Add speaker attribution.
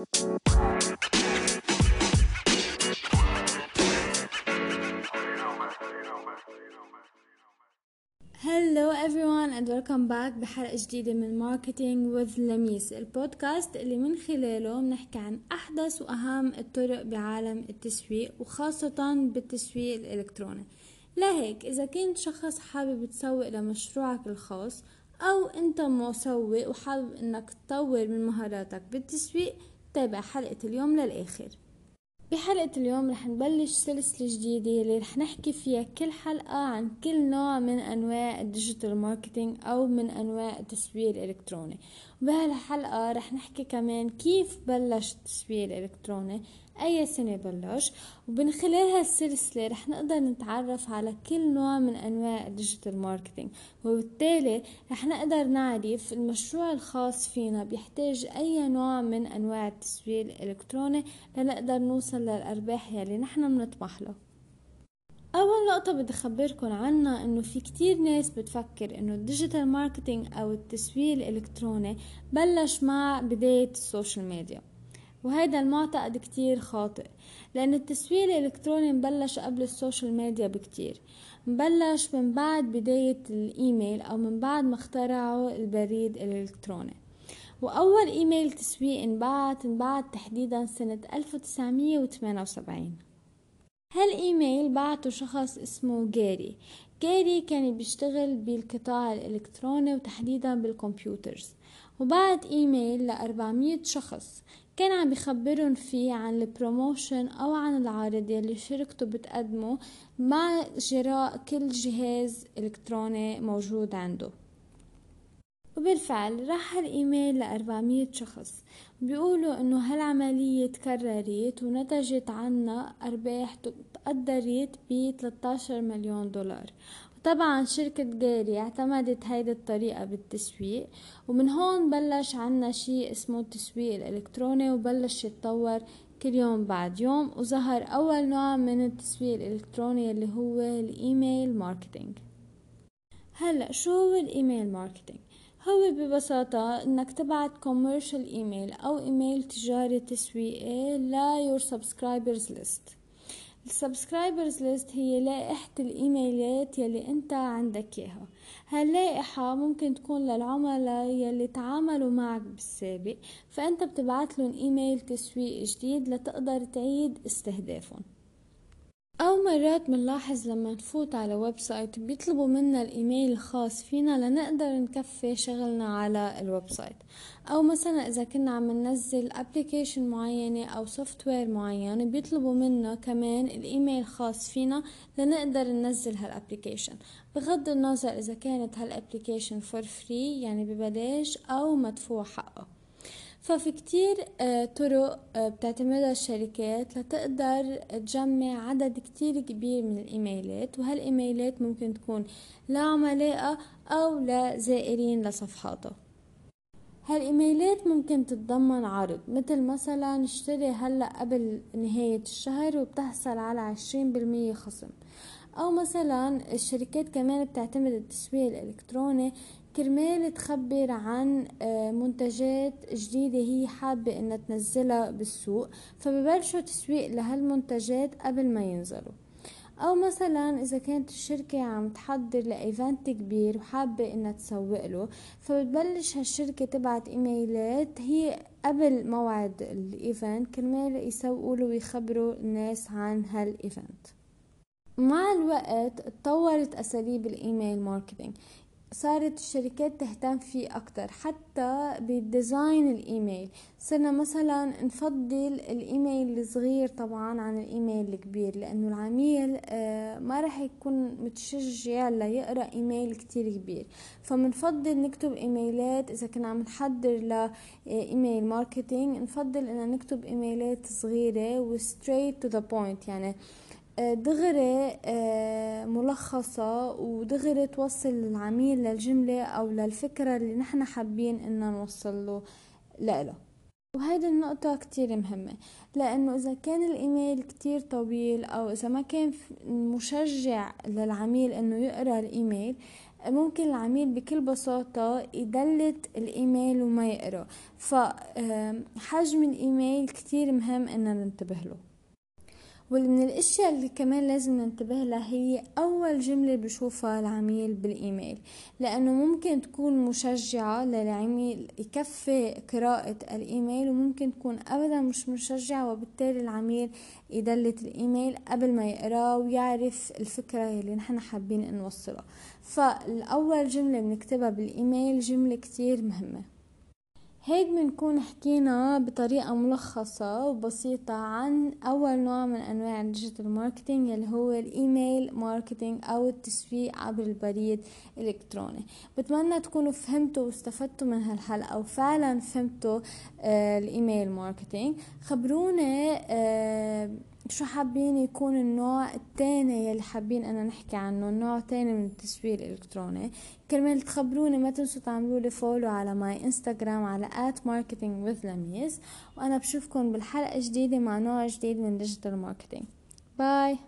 Speaker 1: Hello everyone and welcome back بحلقة جديدة من Marketing with لميس البودكاست اللي من خلاله بنحكي عن أحدث وأهم الطرق بعالم التسويق وخاصة بالتسويق الإلكتروني. لهيك إذا كنت شخص حابب تسوق لمشروعك الخاص أو أنت مسوق وحابب أنك تطور من مهاراتك بالتسويق تابع حلقة اليوم للآخر. بحلقة اليوم رح نبلش سلسلة جديدة اللي رح نحكي فيها كل حلقة عن كل نوع من أنواع ال digital marketing أو من أنواع التسويق الإلكتروني وبهالحلقة رح نحكي كمان كيف بلش التسويق الإلكتروني أي سنة بلش ومن خلال هالسلسلة رح نقدر نتعرف على كل نوع من أنواع ال digital marketing وبالتالي رح نقدر نعرف المشروع الخاص فينا بيحتاج أي نوع من أنواع التسويق الإلكتروني لنقدر نوصل للأرباح يلي نحن بنطمح له. أول نقطة بدي أخبركن عنها إنه في كتير ناس بتفكر إنه ال digital marketing أو التسويق الإلكتروني بلش مع بداية ال social media وهذا المعتقد كتير خاطئ لأن التسويق الإلكتروني مبلش قبل ال social media بكتير. مبلش من بعد بداية الإيميل أو من بعد ما اخترعوا البريد الإلكتروني. وأول إيميل تسويق انبعت انبعت تحديدا سنة 1978 هالإيميل بعته شخص اسمه جاري. جاري كان بيشتغل بالقطاع الإلكتروني وتحديدا بال computers. وبعت إيميل لأربعمية شخص كان عم بخبرهم فيه عن ال promotion أو عن العرض يلي شركته بتقدمه مع شراء كل جهاز إلكتروني موجود عنده. وبالفعل راح الإيميل لأربعمية شخص. بيقولوا إنه هالعملية تكررت ونتجت عنا أرباح تقدرت ب 13 مليون دولار. طبعا شركة جاري اعتمدت هيدي الطريقة بالتسويق ومن هون بلش عنا شي اسمه التسويق الإلكتروني وبلش يتطور كل يوم بعد يوم وظهر أول نوع من التسويق الإلكتروني اللي هو ال email marketing. هلأ شو هو ال email marketing؟ هو ببساطة إنك تبعت commercial email أو ايميل تجاري تسويقي ل your subscribers list ال subscribers list هي لائحة الإيميلات يلي أنت عندك إياها. هاللائحة ممكن تكون للعملاء يلي تعاملوا معك بالسابق فأنت بتبعت لهم إيميل تسويق جديد لتقدر تعيد استهدافهم. أو مرات بنلاحظ لما نفوت على website بيطلبوا منا الإيميل الخاص فينا لنقدر نكفي شغلنا على ال website. أو مثلا إذا كنا عم ننزل application معينة أو software معين بيطلبوا منا كمان الإيميل الخاص فينا لنقدر ننزل هال application بغض النظر إذا كانت هال application for free يعني ببلاش أو مدفوع حقه. ففي كتير آه، طرق آه، بتعتمدها الشركات لتقدر تجمع عدد كتير كبير من الإيميلات وهالإيميلات ممكن تكون لعملائها أو لزائرين لصفحاتها. هالإيميلات ممكن تتضمن عرض مثل مثلا اشتري هلأ قبل نهاية الشهر وبتحصل على عشرين بالمية خصم. أو مثلا الشركات كمان بتعتمد التسويق الإلكتروني كرمال تخبر عن آه، منتجات جديدة هي حابة إنها تنزلها بالسوق فببلشوا تسويق لهالمنتجات قبل ما ينزلوا. أو مثلا إذا كانت الشركة عم تحضر ل event كبير وحابة إنها تسوق له فبتبلش هالشركة تبعت إيميلات هي قبل موعد ال event كرمال يسوقوا له ويخبروا الناس عن هال event. مع الوقت اتطورت أساليب ال email marketing صارت الشركات تهتم فيه أكتر حتى بال design ال email. صرنا مثلا نفضل الإيميل الصغير طبعا عن الإيميل الكبير لأنه العميل آه، ما رح يكون متشجع ليقرأ إيميل كتير كبير. فمنفضل نكتب إيميلات إذا كنا عم نحضر ل email marketing نفضل إن نكتب إيميلات صغيرة و straight to the point. يعني دغري آه، ملخصة ودغري توصل العميل للجملة أو للفكرة اللي نحن حابين إننا نوصل له لإله. وهيدي النقطة كتير مهمة لأنه إذا كان الإيميل كتير طويل أو إذا ما كان مشجع للعميل إنه يقرأ الإيميل ممكن العميل بكل بساطة يدلت الإيميل وما يقرأ. فحجم الإيميل كتير مهم إننا ننتبه له. واللي من الأشياء اللي كمان لازم ننتبه لها هي أول جملة بشوفها العميل بالإيميل لأنه ممكن تكون مشجعة للعميل يكفي قراءة الإيميل وممكن تكون ابدا مش مشجعة وبالتالي العميل يدلت الإيميل قبل ما يقراه ويعرف الفكرة اللي نحن حابين نوصلها. فالأول جملة بنكتبها بالإيميل جملة كتير مهمة. هيك بنكون حكينا بطريقة ملخصة وبسيطة عن أول نوع من أنواع ال digital marketing اللي هو ال email marketing أو التسويق عبر البريد الإلكتروني. بتمنى تكونوا فهمتوا واستفدتوا من هالحلقة وفعلا فهمتوا آه ال email marketing. خبرونا آه شو حابين يكون النوع التاني يلي حابين أنا نحكي عنه؟ النوع تاني من التسويق الإلكتروني. كرمال تخبروني ما تنسوا تعملوا لي follow على my Instagram على at marketing with لميس وأنا بشوفكم بالحلقة جديدة مع نوع جديد من digital marketing باي